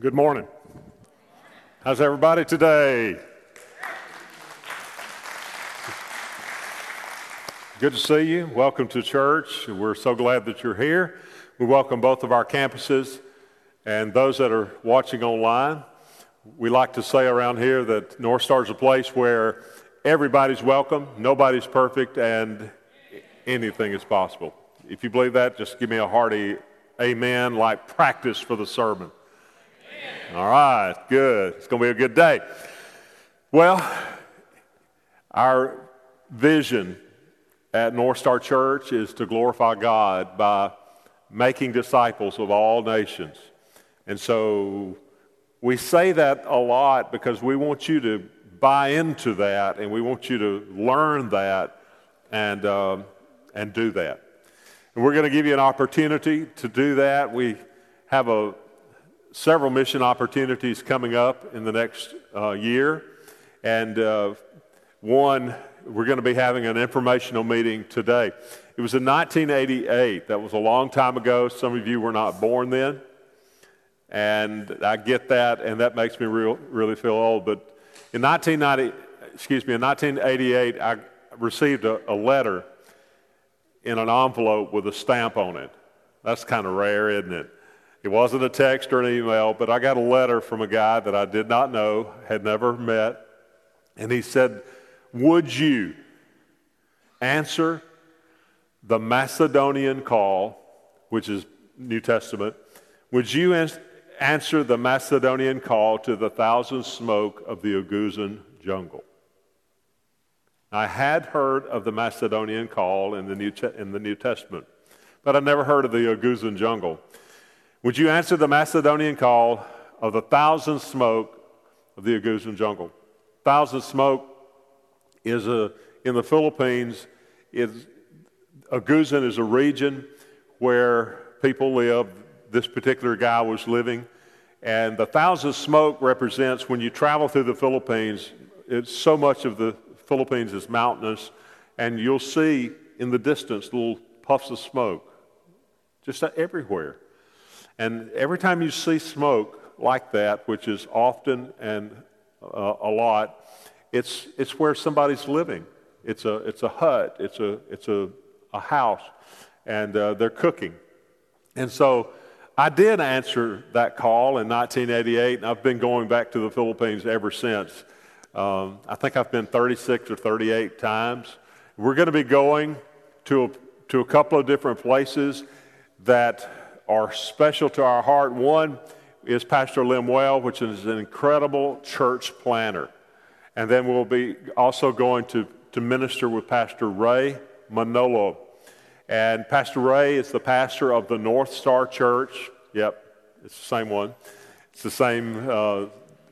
Good morning. How's everybody today? Good to see you. Welcome to church. We're so glad that you're here. We welcome both of our campuses and those that are watching online. We like to say around here that North Star is a place where everybody's welcome, nobody's perfect, and anything is possible. If you believe that, just give me a hearty amen, like practice for the sermon. All right, good. It's going to be a good day. Well, our vision at North Star Church is to glorify God by making disciples of all nations. And so we say that a lot because we want you to buy into that and we want you to learn that and, um, and do that. And we're going to give you an opportunity to do that. We have a several mission opportunities coming up in the next uh, year. And uh, one, we're going to be having an informational meeting today. It was in 1988. That was a long time ago. Some of you were not born then. And I get that, and that makes me real, really feel old. But in 1990, excuse me, in 1988, I received a, a letter in an envelope with a stamp on it. That's kind of rare, isn't it? It wasn't a text or an email, but I got a letter from a guy that I did not know, had never met, and he said, Would you answer the Macedonian call, which is New Testament? Would you answer the Macedonian call to the thousand smoke of the Agusan jungle? I had heard of the Macedonian call in the New, in the New Testament, but I never heard of the Agusan jungle. Would you answer the Macedonian call of the thousand smoke of the Agusan jungle? Thousand smoke is a, in the Philippines, is, Agusan is a region where people live. This particular guy was living. And the thousand smoke represents when you travel through the Philippines, it's so much of the Philippines is mountainous, and you'll see in the distance little puffs of smoke just everywhere. And every time you see smoke like that, which is often and uh, a lot, it's, it's where somebody's living. It's a, it's a hut, it's a, it's a, a house, and uh, they're cooking. And so I did answer that call in 1988, and I've been going back to the Philippines ever since. Um, I think I've been 36 or 38 times. We're going to be going to a, to a couple of different places that are special to our heart. One is Pastor Lemuel, which is an incredible church planner. And then we'll be also going to, to minister with Pastor Ray Manolo. And Pastor Ray is the pastor of the North Star Church. Yep, it's the same one. It's the same uh,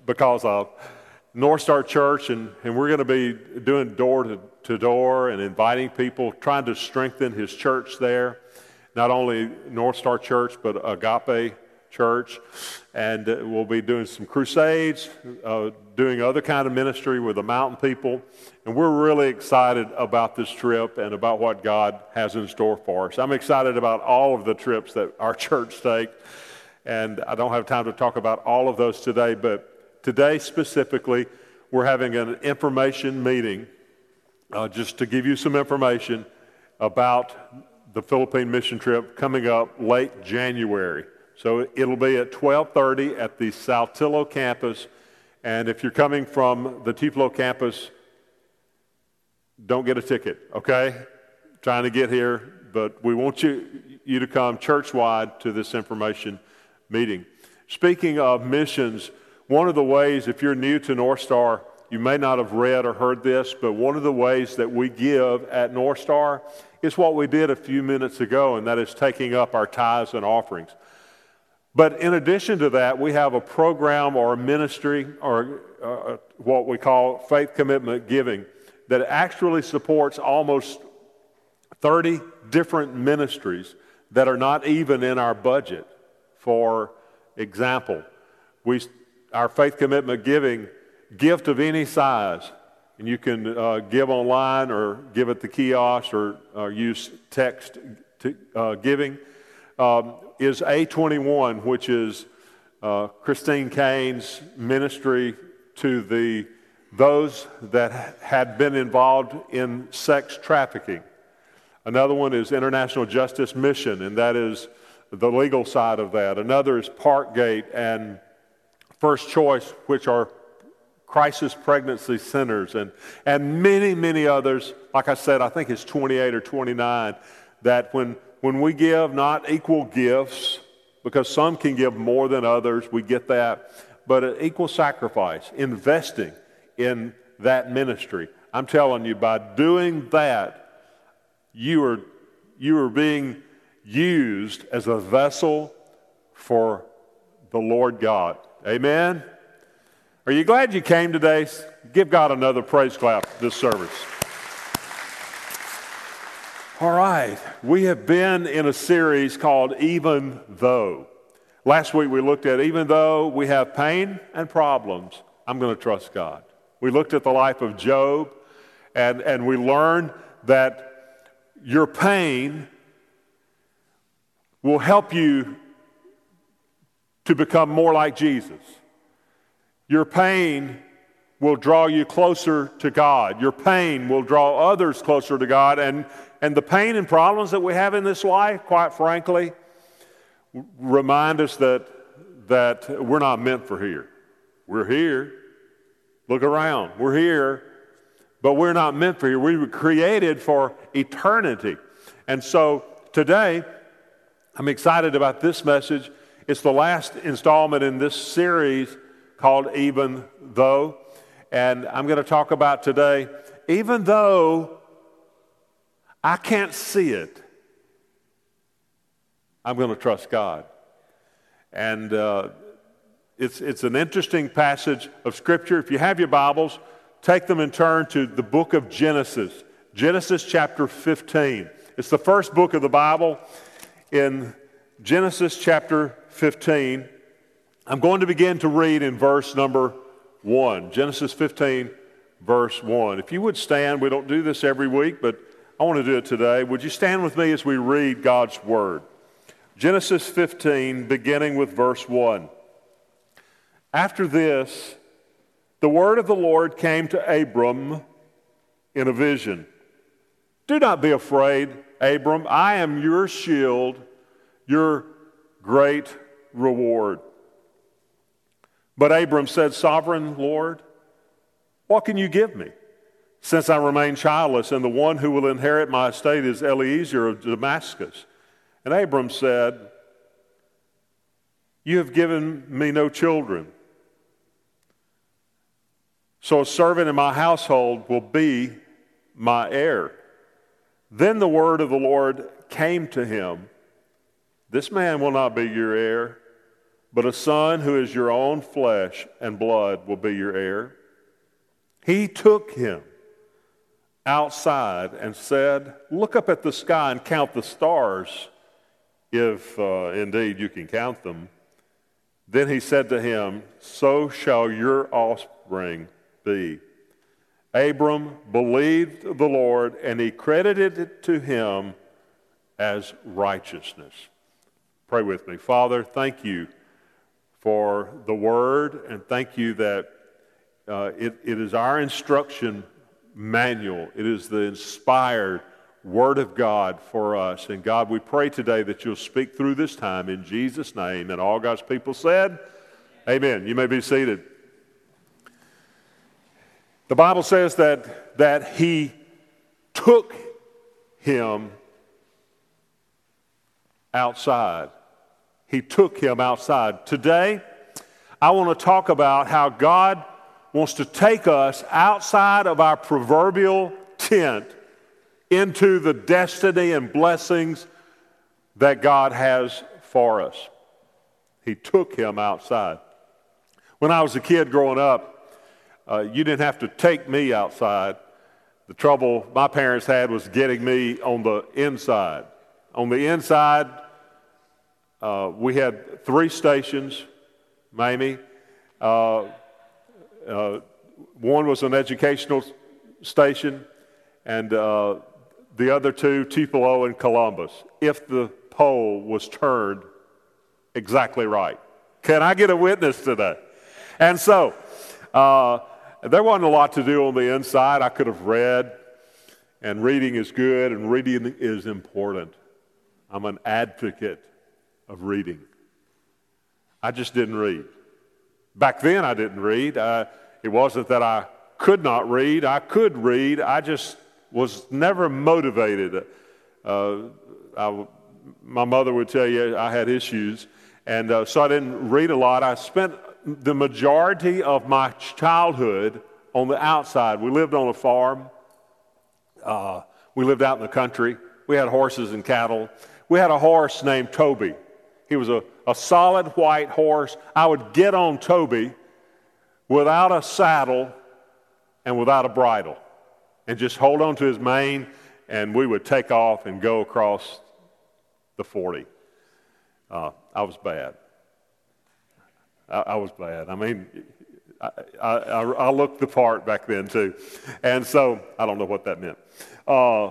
because of North Star Church, and, and we're going to be doing door to, to door and inviting people, trying to strengthen his church there not only North Star Church, but Agape Church. And uh, we'll be doing some crusades, uh, doing other kind of ministry with the mountain people. And we're really excited about this trip and about what God has in store for us. I'm excited about all of the trips that our church takes. And I don't have time to talk about all of those today, but today specifically, we're having an information meeting uh, just to give you some information about the Philippine mission trip coming up late January. So it'll be at 12:30 at the Saltillo campus. And if you're coming from the Tupelo campus, don't get a ticket, okay? Trying to get here, but we want you, you to come church-wide to this information meeting. Speaking of missions, one of the ways, if you're new to North Star, you may not have read or heard this, but one of the ways that we give at North Star is what we did a few minutes ago, and that is taking up our tithes and offerings. But in addition to that, we have a program or a ministry or uh, what we call faith commitment giving that actually supports almost 30 different ministries that are not even in our budget. For example, we, our faith commitment giving, gift of any size, and you can uh, give online or give at the kiosk or, or uh, use text to, uh, giving, um, is A21, which is uh, Christine Caine's ministry to the, those that had been involved in sex trafficking. Another one is International Justice Mission, and that is the legal side of that. Another is Parkgate and First Choice, which are crisis pregnancy centers, and, and many, many others. Like I said, I think it's 28 or 29 that when, when we give not equal gifts, because some can give more than others, we get that, but an equal sacrifice, investing in that ministry. I'm telling you, by doing that, you are, you are being used as a vessel for the Lord God. Amen? Are you glad you came today? Give God another praise clap this service. All right, we have been in a series called Even Though. Last week we looked at even though we have pain and problems, I'm going to trust God. We looked at the life of Job and, and we learned that your pain will help you to become more like Jesus. Your pain will draw you closer to God. Your pain will draw others closer to God. And, and the pain and problems that we have in this life, quite frankly, remind us that, that we're not meant for here. We're here. Look around. We're here, but we're not meant for here. We were created for eternity. And so today, I'm excited about this message. It's the last installment in this series called Even Though. And I'm going to talk about today, even though I can't see it, I'm going to trust God. And uh, it's, it's an interesting passage of Scripture. If you have your Bibles, take them and turn to the book of Genesis, Genesis chapter 15. It's the first book of the Bible. In Genesis chapter 15, I'm going to begin to read in verse number 1. Genesis 15, verse 1. If you would stand, we don't do this every week, but I want to do it today. Would you stand with me as we read God's Word? Genesis 15, beginning with verse 1. After this, the word of the Lord came to Abram in a vision. Do not be afraid, Abram. I am your shield, your great reward. But Abram said, Sovereign Lord, what can you give me? Since I remain childless, and the one who will inherit my estate is Eliezer of Damascus. And Abram said, You have given me no children. So a servant in my household will be my heir. Then the word of the Lord came to him This man will not be your heir, but a son who is your own flesh and blood will be your heir. He took him outside and said, Look up at the sky and count the stars if uh, indeed you can count them. Then he said to him, So shall your offspring be. Abram believed the Lord, and he credited it to him as righteousness. Pray with me. Father, thank you for the word, and thank you that uh, it, it is our instruction manual, it is the inspired Word of God for us. And God, we pray today that you'll speak through this time in Jesus' name. And all God's people said, Amen. You may be seated. The Bible says that, that he took him outside. He took him outside. Today, I want to talk about how God wants to take us outside of our proverbial tent into the destiny and blessings that God has for us. He took him outside. When I was a kid growing up, uh, you didn't have to take me outside. The trouble my parents had was getting me on the inside. On the inside, uh, we had three stations, Mamie. Uh, uh, one was an educational station, and uh, the other two, Tupelo and Columbus, if the pole was turned exactly right. Can I get a witness today? And so, uh, there wasn't a lot to do on the inside. I could have read, and reading is good, and reading is important. I'm an advocate of reading. I just didn't read. Back then, I didn't read. Uh, it wasn't that I could not read, I could read. I just was never motivated. Uh, I, my mother would tell you I had issues, and uh, so I didn't read a lot. I spent the majority of my childhood on the outside. We lived on a farm. Uh, we lived out in the country. We had horses and cattle. We had a horse named Toby. He was a, a solid white horse. I would get on Toby without a saddle and without a bridle and just hold on to his mane, and we would take off and go across the 40. Uh, I was bad. I, I, was bad. I mean, I, I, I, looked the part back then, too. And so I don't know what that meant. Uh,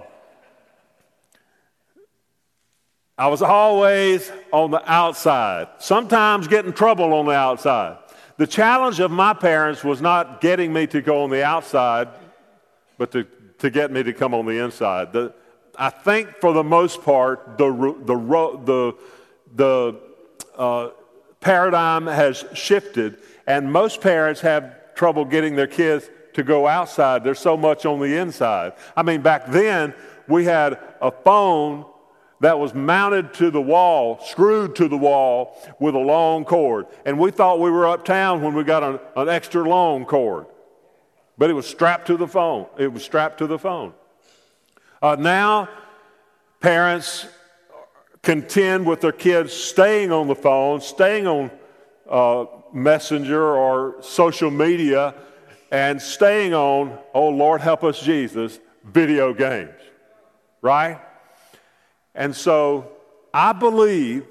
I was always on the outside, sometimes getting trouble on the outside. The challenge of my parents was not getting me to go on the outside, but to, to get me to come on the inside. The, I think for the most part, the, the, the, the uh, paradigm has shifted, and most parents have trouble getting their kids to go outside. There's so much on the inside. I mean, back then, we had a phone that was mounted to the wall, screwed to the wall with a long cord. And we thought we were uptown when we got an, an extra long cord. But it was strapped to the phone. It was strapped to the phone. Uh, now, parents contend with their kids staying on the phone, staying on uh, Messenger or social media, and staying on, oh Lord, help us, Jesus, video games. Right? And so I believe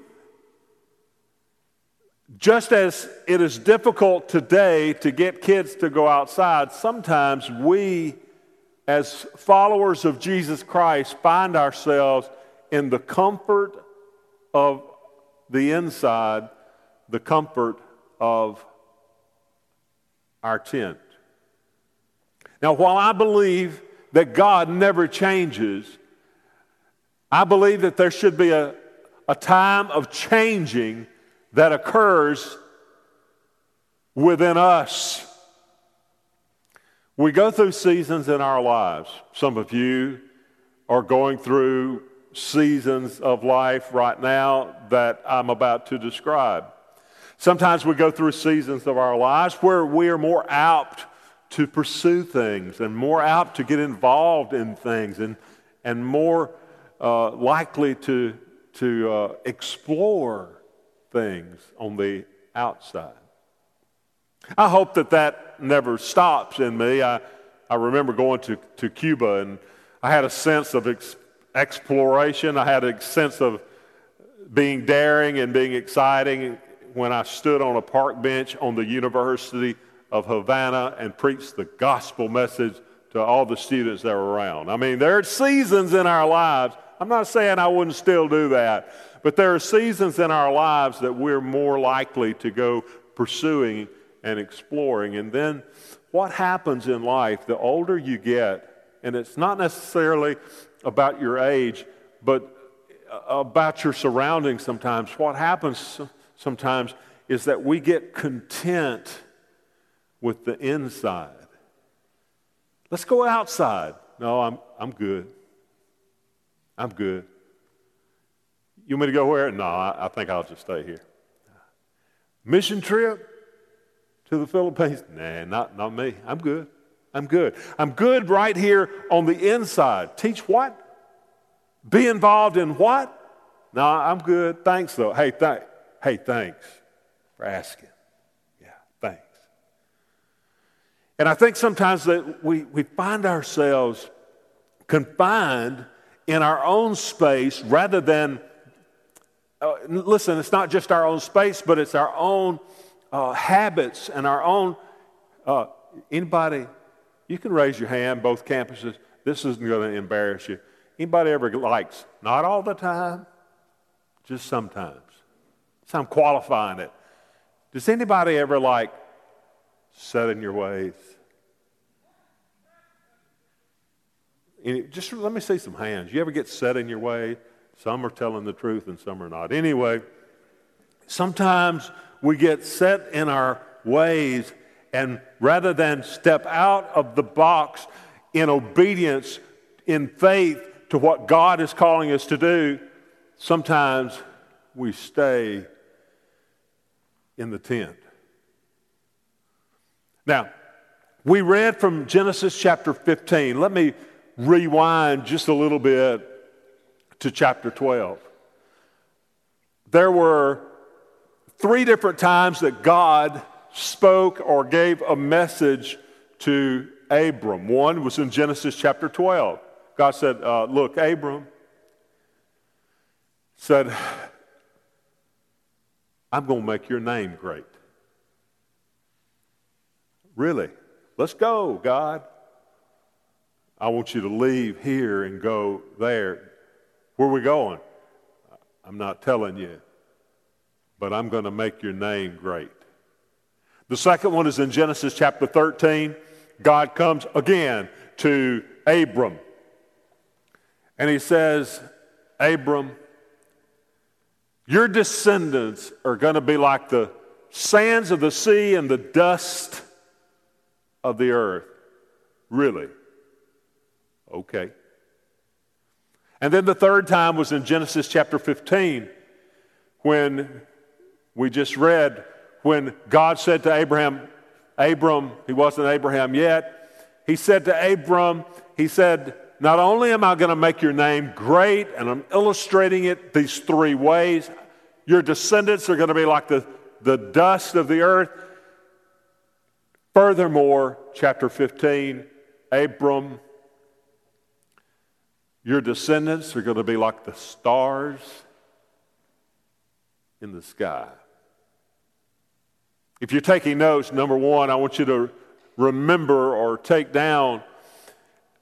just as it is difficult today to get kids to go outside, sometimes we, as followers of Jesus Christ, find ourselves in the comfort of the inside, the comfort of our tent. Now, while I believe that God never changes, I believe that there should be a, a time of changing that occurs within us. We go through seasons in our lives. Some of you are going through seasons of life right now that I'm about to describe. Sometimes we go through seasons of our lives where we are more apt to pursue things and more apt to get involved in things and, and more uh, likely to, to uh, explore things on the outside. I hope that that never stops in me. I, I remember going to, to Cuba and I had a sense of ex- exploration. I had a sense of being daring and being exciting when I stood on a park bench on the University of Havana and preached the gospel message to all the students that were around. I mean, there are seasons in our lives I'm not saying I wouldn't still do that, but there are seasons in our lives that we're more likely to go pursuing and exploring. And then what happens in life, the older you get, and it's not necessarily about your age, but uh, about your surroundings sometimes. What happens sometimes is that we get content with the inside. Let's go outside. No, I'm, I'm good. I'm good. You want me to go where? No, I, I think I'll just stay here. Mission trip to the Philippines? Nah, not, not me. I'm good. I'm good. I'm good right here on the inside. Teach what? Be involved in what? No, I'm good. Thanks, though. Hey, th- hey, thanks for asking. Yeah, thanks. And I think sometimes that we, we find ourselves confined in our own space rather than, uh, listen, it's not just our own space, but it's our own uh, habits and our own. Uh, anybody, you can raise your hand, both campuses. This isn't going to embarrass you. Anybody ever likes, not all the time, just sometimes. So I'm qualifying it. Does anybody ever like set in your ways? Just let me see some hands. You ever get set in your way? Some are telling the truth and some are not. Anyway, sometimes we get set in our ways, and rather than step out of the box in obedience, in faith to what God is calling us to do, sometimes we stay in the tent. Now, we read from Genesis chapter 15. Let me rewind just a little bit to chapter 12. There were three different times that God spoke or gave a message to Abram. One was in Genesis chapter 12. God said, uh, Look, Abram, said, I'm going to make your name great. Really? Let's go, God. I want you to leave here and go there. Where are we going? I'm not telling you, but I'm going to make your name great. The second one is in Genesis chapter 13. God comes again to Abram. And he says, Abram, your descendants are going to be like the sands of the sea and the dust of the earth. Really? Okay. And then the third time was in Genesis chapter 15 when we just read when God said to Abraham, Abram, he wasn't Abraham yet, he said to Abram, he said, Not only am I going to make your name great, and I'm illustrating it these three ways, your descendants are going to be like the, the dust of the earth. Furthermore, chapter 15, Abram, your descendants are going to be like the stars in the sky. If you're taking notes, number one, I want you to remember or take down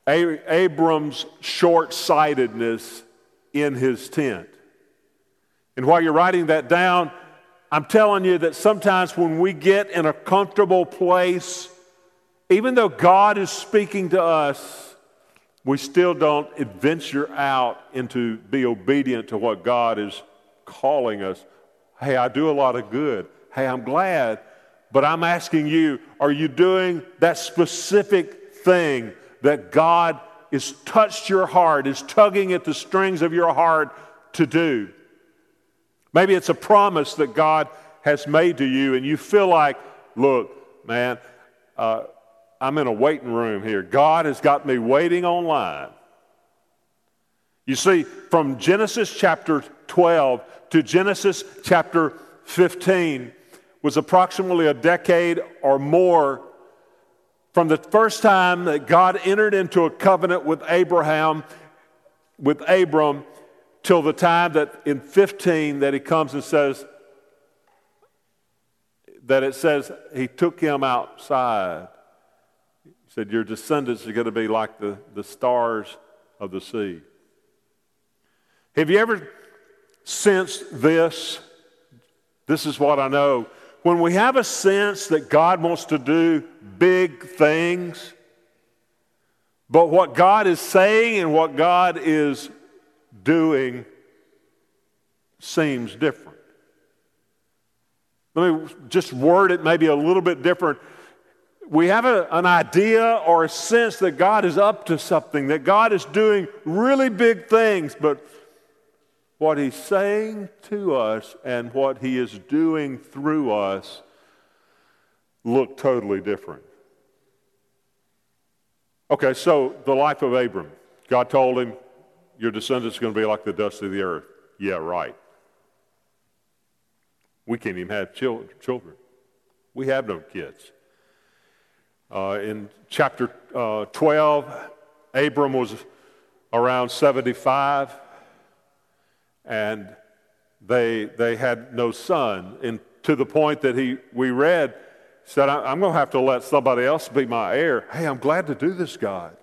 Abram's short sightedness in his tent. And while you're writing that down, I'm telling you that sometimes when we get in a comfortable place, even though God is speaking to us, we still don't adventure out into be obedient to what God is calling us. Hey, I do a lot of good. Hey, I'm glad. But I'm asking you, are you doing that specific thing that God has touched your heart, is tugging at the strings of your heart to do? Maybe it's a promise that God has made to you, and you feel like, look, man, uh, I'm in a waiting room here. God has got me waiting online. You see, from Genesis chapter 12 to Genesis chapter 15 was approximately a decade or more from the first time that God entered into a covenant with Abraham, with Abram, till the time that in 15 that he comes and says, that it says he took him outside. Said, Your descendants are going to be like the, the stars of the sea. Have you ever sensed this? This is what I know. When we have a sense that God wants to do big things, but what God is saying and what God is doing seems different. Let me just word it maybe a little bit different. We have a, an idea or a sense that God is up to something, that God is doing really big things, but what he's saying to us and what he is doing through us look totally different. Okay, so the life of Abram. God told him, Your descendants are going to be like the dust of the earth. Yeah, right. We can't even have children. We have no kids. Uh, in chapter uh, 12, Abram was around 75 and they, they had no son. And to the point that he, we read, said, I'm going to have to let somebody else be my heir. Hey, I'm glad to do this, God.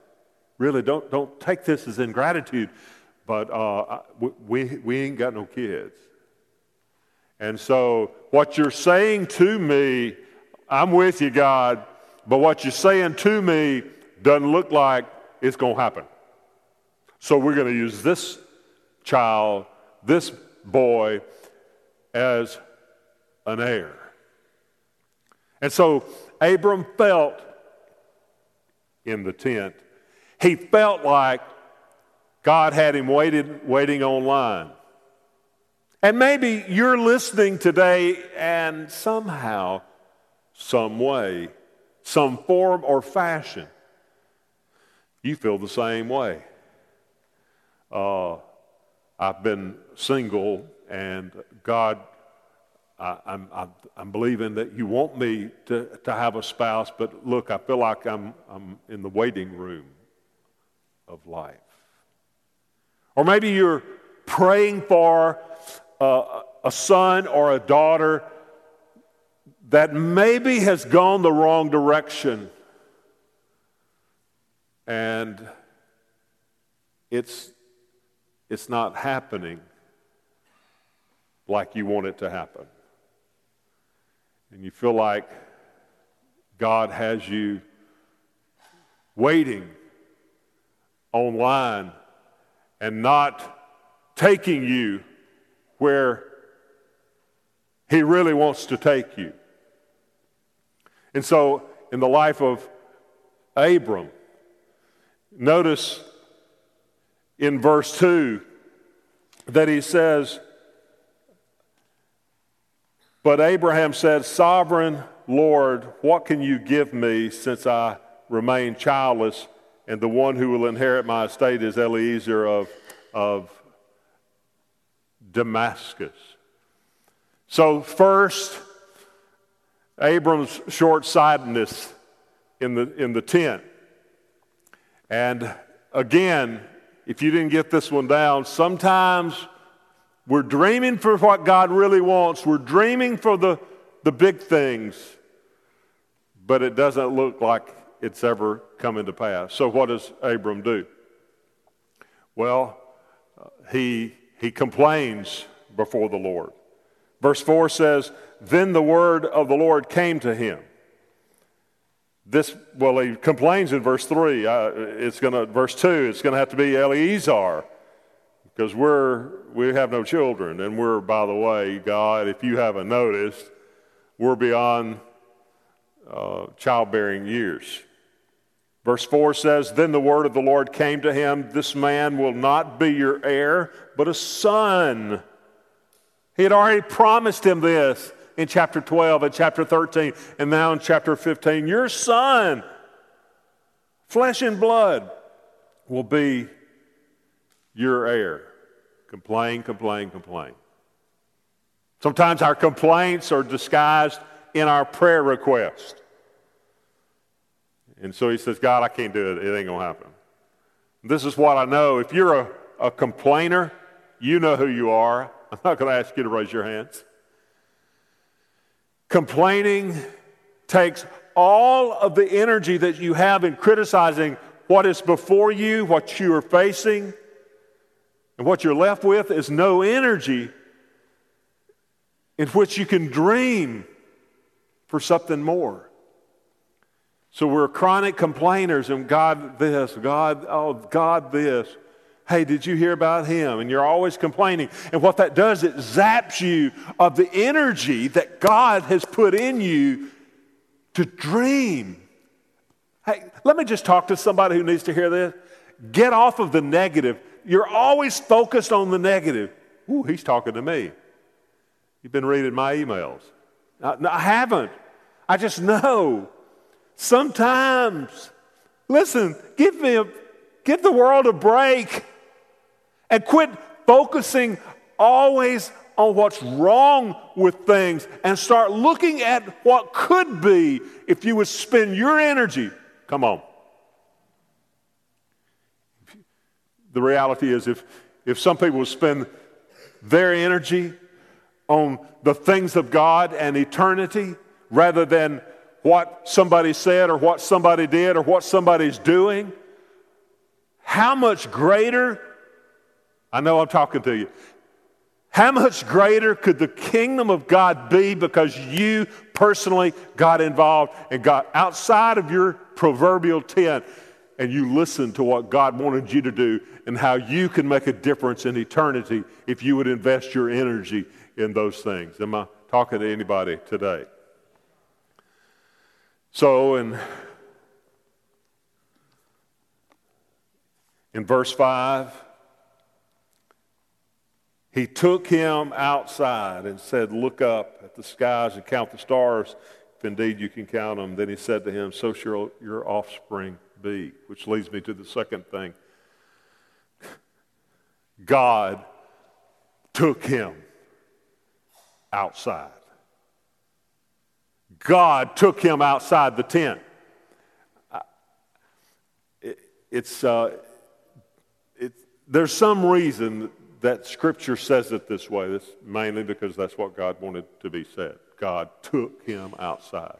Really, don't, don't take this as ingratitude, but uh, we, we ain't got no kids. And so, what you're saying to me, I'm with you, God, but what you're saying to me doesn't look like it's going to happen. So, we're going to use this child, this boy, as an heir. And so, Abram felt in the tent, he felt like God had him waited, waiting online. And maybe you're listening today and somehow, some way, some form or fashion, you feel the same way. Uh, I've been single, and God, I, am I'm, I'm believing that you want me to, to have a spouse, but look, I feel like I'm, I'm in the waiting room of life. Or maybe you're praying for a, a son or a daughter that maybe has gone the wrong direction and it's, it's not happening like you want it to happen. And you feel like God has you waiting online and not taking you where He really wants to take you. And so, in the life of Abram, notice in verse 2 that he says, But Abraham said, Sovereign Lord, what can you give me since I remain childless, and the one who will inherit my estate is Eliezer of, of Damascus. So, first, Abram's short sightedness in the, in the tent. And again, if you didn't get this one down, sometimes we're dreaming for what God really wants, we're dreaming for the, the big things, but it doesn't look like it's ever coming to pass. So, what does Abram do? Well, he he complains before the Lord. Verse 4 says, Then the word of the Lord came to him. This, well, he complains in verse 3. Uh, it's going to, verse 2, it's going to have to be Eliezer because we're, we have no children. And we're, by the way, God, if you haven't noticed, we're beyond uh, childbearing years. Verse 4 says, Then the word of the Lord came to him, This man will not be your heir, but a son. He had already promised him this in chapter 12 and chapter 13, and now in chapter 15. Your son, flesh and blood, will be your heir. Complain, complain, complain. Sometimes our complaints are disguised in our prayer request. And so he says, God, I can't do it. It ain't going to happen. This is what I know. If you're a, a complainer, you know who you are. I'm not going to ask you to raise your hands. Complaining takes all of the energy that you have in criticizing what is before you, what you are facing, and what you're left with is no energy in which you can dream for something more. So we're chronic complainers and God this, God, oh, God this. Hey, did you hear about him? And you're always complaining. And what that does, it zaps you of the energy that God has put in you to dream. Hey, let me just talk to somebody who needs to hear this. Get off of the negative. You're always focused on the negative. Ooh, he's talking to me. You've been reading my emails. No, I haven't. I just know. Sometimes, listen, give me a, give the world a break and quit focusing always on what's wrong with things and start looking at what could be if you would spend your energy. Come on. The reality is, if, if some people spend their energy on the things of God and eternity rather than what somebody said or what somebody did or what somebody's doing, how much greater, I know I'm talking to you, How much greater could the kingdom of God be because you personally got involved and got outside of your proverbial tent and you listened to what God wanted you to do and how you can make a difference in eternity if you would invest your energy in those things? Am I talking to anybody today? So, in, in verse 5, he took him outside and said, Look up at the skies and count the stars, if indeed you can count them. Then he said to him, So shall your offspring be. Which leads me to the second thing God took him outside. God took him outside the tent. It's, uh, there's some reason that Scripture says it this way. That's mainly because that's what God wanted to be said. God took him outside.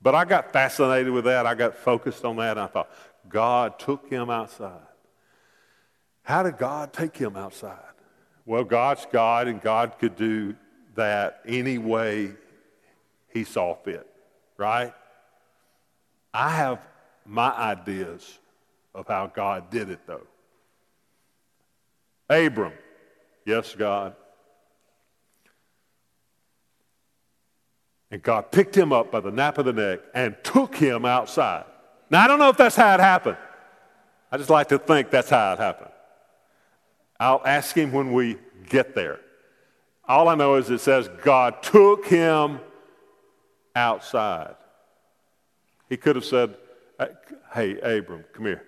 But I got fascinated with that. I got focused on that. I thought, God took him outside. How did God take him outside? Well, God's God, and God could do that any way he saw fit, right? I have my ideas of how God did it, though. Abram, yes, God. And God picked him up by the nape of the neck and took him outside. Now, I don't know if that's how it happened. I just like to think that's how it happened. I'll ask him when we get there. All I know is it says God took him outside. He could have said, Hey, Abram, come here.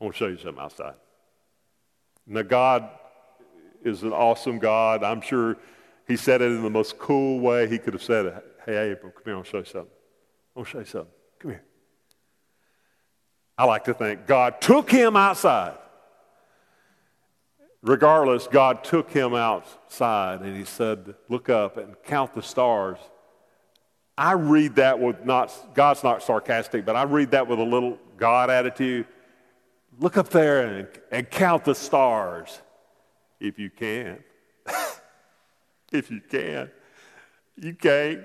I want to show you something outside. Now, God is an awesome God. I'm sure he said it in the most cool way he could have said it. Hey, Abram, come here, I'll show you something. I'll show you something. Come here. I like to think God took him outside. Regardless, God took him outside and he said, Look up and count the stars. I read that with not, God's not sarcastic, but I read that with a little God attitude. Look up there and, and count the stars if you can. if you can. You can't.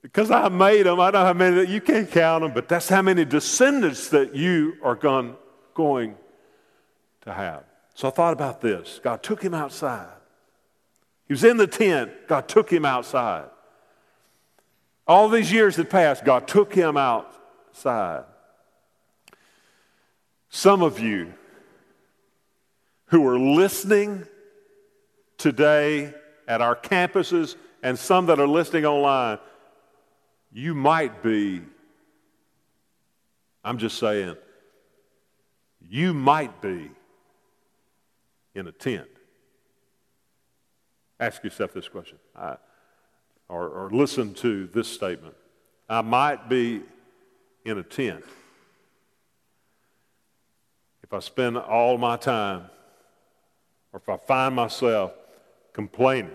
Because I made them, I know how many, you can't count them, but that's how many descendants that you are gone, going to have. So I thought about this. God took him outside. He was in the tent. God took him outside. All these years had passed. God took him outside. Some of you who are listening today at our campuses and some that are listening online, you might be, I'm just saying, you might be in a tent. Ask yourself this question, I, or, or listen to this statement. I might be in a tent if I spend all my time or if I find myself complaining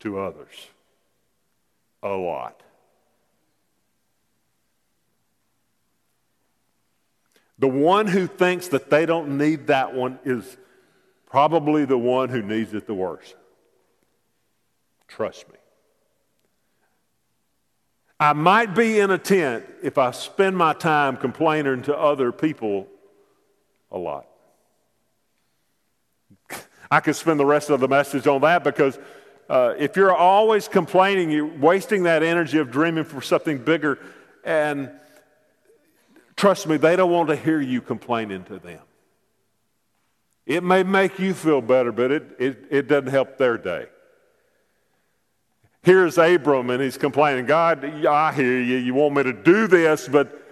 to others a lot. The one who thinks that they don't need that one is probably the one who needs it the worst. Trust me. I might be in a tent if I spend my time complaining to other people a lot. I could spend the rest of the message on that because uh, if you're always complaining, you're wasting that energy of dreaming for something bigger. And trust me, they don't want to hear you complaining to them. It may make you feel better, but it, it, it doesn't help their day. Here's Abram, and he's complaining, God, I hear you. You want me to do this, but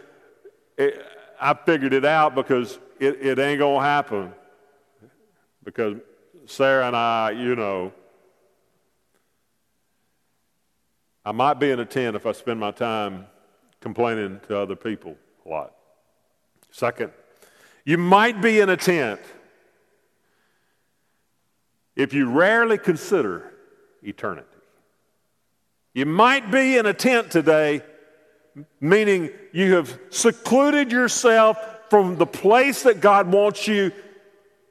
it, I figured it out because it, it ain't going to happen. Because Sarah and I, you know, I might be in a tent if I spend my time complaining to other people a lot. Second, you might be in a tent if you rarely consider eternity. You might be in a tent today, meaning you have secluded yourself from the place that God wants you.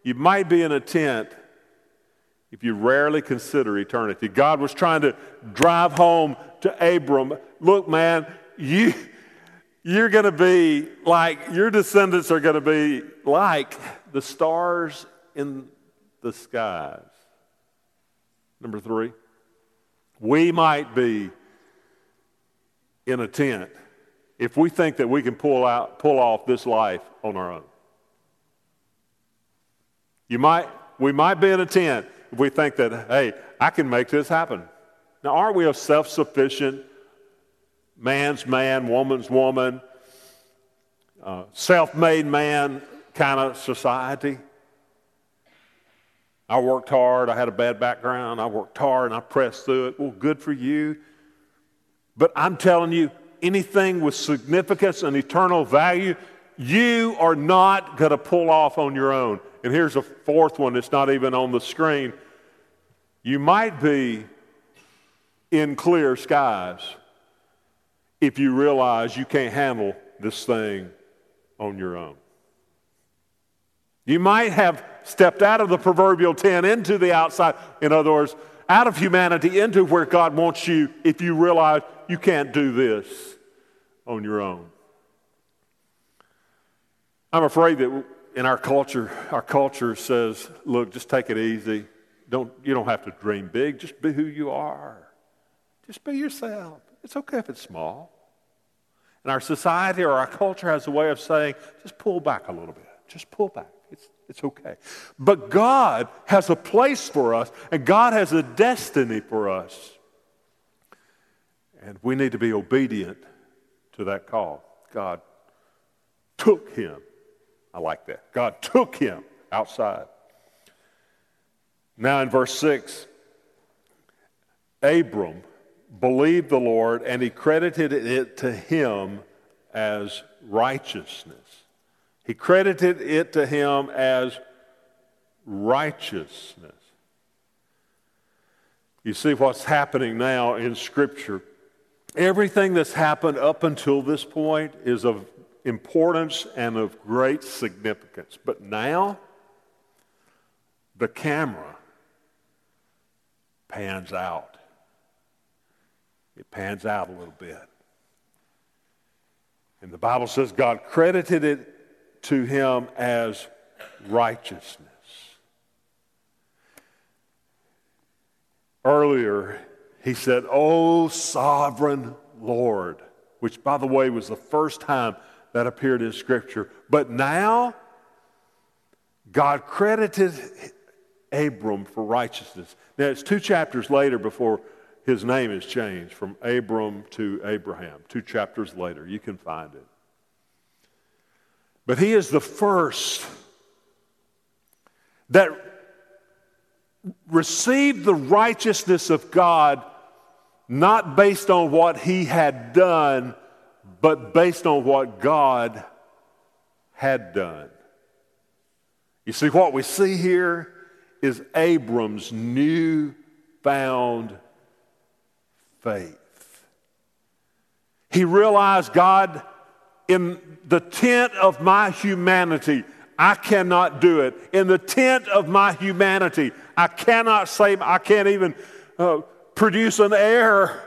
You might be in a tent if you rarely consider eternity. God was trying to drive home to Abram look, man, you, you're going to be like, your descendants are going to be like the stars in the skies. Number three, we might be in a tent if we think that we can pull out pull off this life on our own. You might we might be in a tent if we think that, hey, I can make this happen. Now, aren't we a self-sufficient man's man, woman's woman, uh, self-made man kind of society? I worked hard. I had a bad background. I worked hard and I pressed through it. Well, good for you. But I'm telling you, anything with significance and eternal value, you are not going to pull off on your own. And here's a fourth one that's not even on the screen. You might be in clear skies if you realize you can't handle this thing on your own. You might have stepped out of the proverbial tent into the outside. In other words, out of humanity into where God wants you if you realize you can't do this on your own. I'm afraid that in our culture, our culture says, look, just take it easy. Don't, you don't have to dream big. Just be who you are. Just be yourself. It's okay if it's small. And our society or our culture has a way of saying, just pull back a little bit. Just pull back. It's, okay. But God has a place for us, and God has a destiny for us. And we need to be obedient to that call. God took him. I like that. God took him outside. Now, in verse 6, Abram believed the Lord and he credited it to him as righteousness. He credited it to him as righteousness. You see what's happening now in Scripture. Everything that's happened up until this point is of importance and of great significance. But now, the camera pans out. It pans out a little bit. And the Bible says God credited it to him as righteousness. Earlier, he said, O sovereign Lord, which, by the way, was the first time that appeared in Scripture. But now, God credited Abram for righteousness. Now, it's two chapters later before his name is changed from Abram to Abraham. Two chapters later. You can find it. But he is the first that received the righteousness of God not based on what he had done, but based on what God had done. You see, what we see here is Abram's new found faith. He realized God in the tent of my humanity, I cannot do it. In the tent of my humanity, I cannot save, I can't even uh, produce an heir.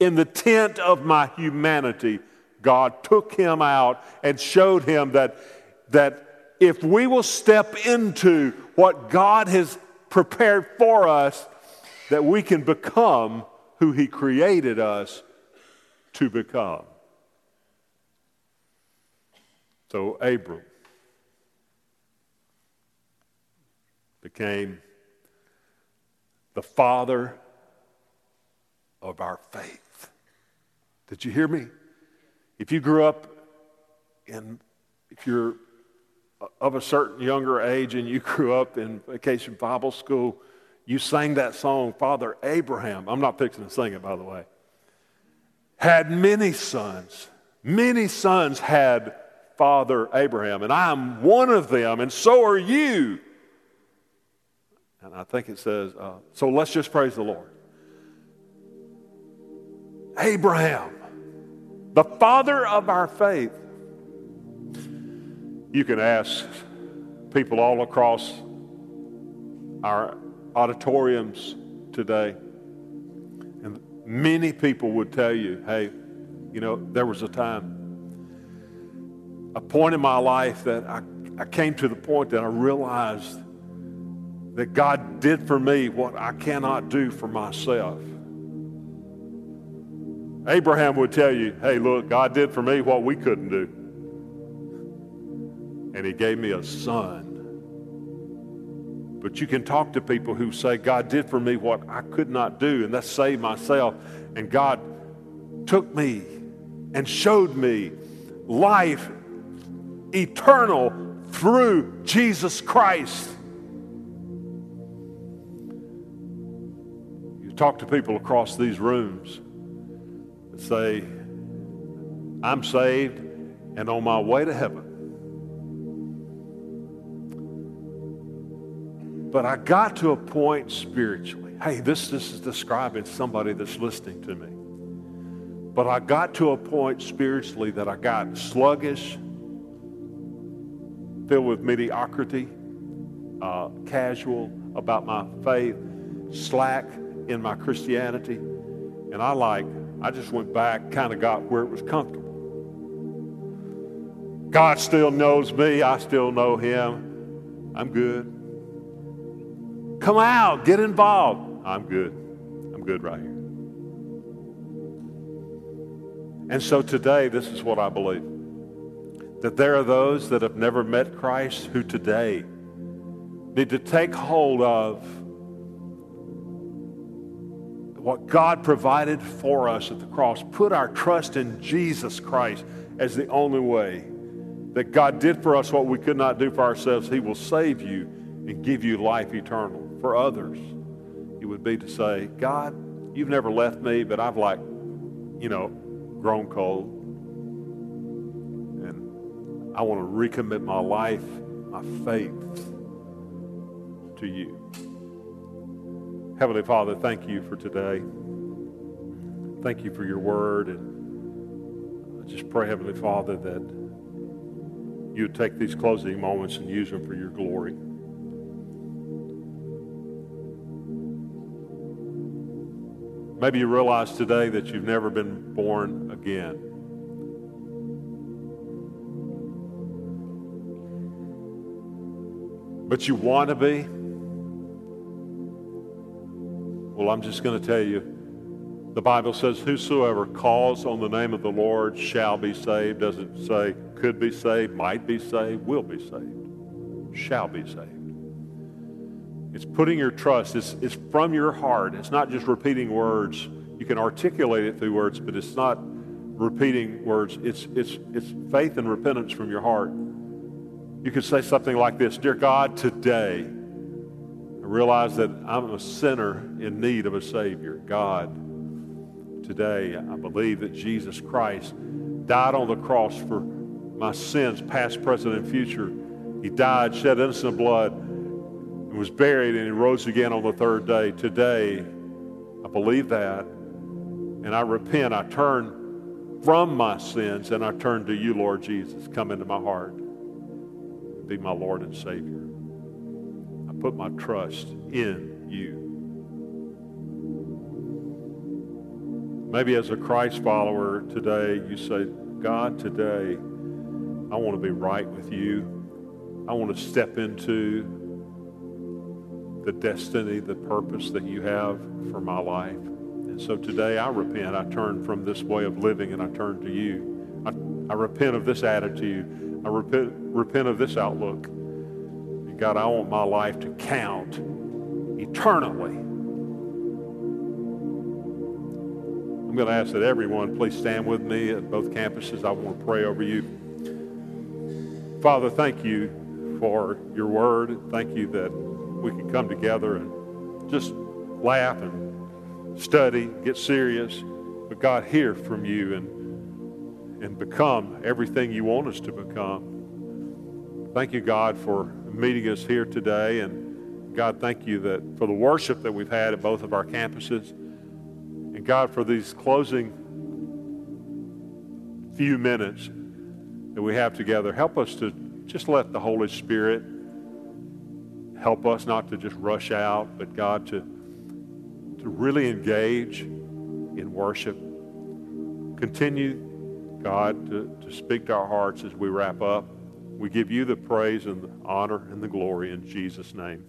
In the tent of my humanity, God took him out and showed him that, that if we will step into what God has prepared for us, that we can become who he created us to become. So Abram became the father of our faith. Did you hear me? If you grew up in, if you're of a certain younger age and you grew up in vacation Bible school, you sang that song, Father Abraham. I'm not fixing to sing it, by the way. Had many sons. Many sons had father Abraham, and I am one of them, and so are you. And I think it says, uh, so let's just praise the Lord. Abraham, the father of our faith. You can ask people all across our auditoriums today. And many people would tell you, hey, you know, there was a time, a point in my life that I, I came to the point that I realized that God did for me what I cannot do for myself. Abraham would tell you, hey, look, God did for me what we couldn't do. And he gave me a son. But you can talk to people who say, God did for me what I could not do, and that's save myself. And God took me and showed me life eternal through Jesus Christ. You talk to people across these rooms that say, I'm saved and on my way to heaven. But I got to a point spiritually. Hey, this, this is describing somebody that's listening to me. But I got to a point spiritually that I got sluggish, filled with mediocrity, uh, casual about my faith, slack in my Christianity. And I like, I just went back, kind of got where it was comfortable. God still knows me. I still know him. I'm good. Come out, get involved. I'm good. I'm good right here. And so today, this is what I believe that there are those that have never met Christ who today need to take hold of what God provided for us at the cross. Put our trust in Jesus Christ as the only way that God did for us what we could not do for ourselves. He will save you and give you life eternal for others, it would be to say, God, you've never left me, but I've like, you know, grown cold. I want to recommit my life, my faith to you. Heavenly Father, thank you for today. Thank you for your word. And I just pray, Heavenly Father, that you would take these closing moments and use them for your glory. Maybe you realize today that you've never been born again. But you want to be? Well, I'm just going to tell you the Bible says, Whosoever calls on the name of the Lord shall be saved. Doesn't say could be saved, might be saved, will be saved, shall be saved. It's putting your trust. It's, it's from your heart. It's not just repeating words. You can articulate it through words, but it's not repeating words. It's, it's, it's faith and repentance from your heart. You could say something like this Dear God, today I realize that I'm a sinner in need of a Savior. God, today I believe that Jesus Christ died on the cross for my sins, past, present, and future. He died, shed innocent blood and was buried and he rose again on the third day. Today, I believe that. And I repent. I turn from my sins and I turn to you, Lord Jesus. Come into my heart. Be my Lord and Savior. I put my trust in you. Maybe as a Christ follower today, you say, God, today, I want to be right with you. I want to step into the destiny, the purpose that you have for my life. And so today I repent. I turn from this way of living and I turn to you. I, I repent of this attitude. I repent, repent of this outlook. And God, I want my life to count eternally. I'm going to ask that everyone please stand with me at both campuses. I want to pray over you. Father, thank you for your word. Thank you that we can come together and just laugh and study, get serious, but God, hear from you and, and become everything you want us to become. Thank you, God, for meeting us here today. And God, thank you that for the worship that we've had at both of our campuses. And God, for these closing few minutes that we have together, help us to just let the Holy Spirit help us not to just rush out, but God, to, to really engage in worship. Continue, God, to, to speak to our hearts as we wrap up. We give you the praise and the honor and the glory in Jesus' name.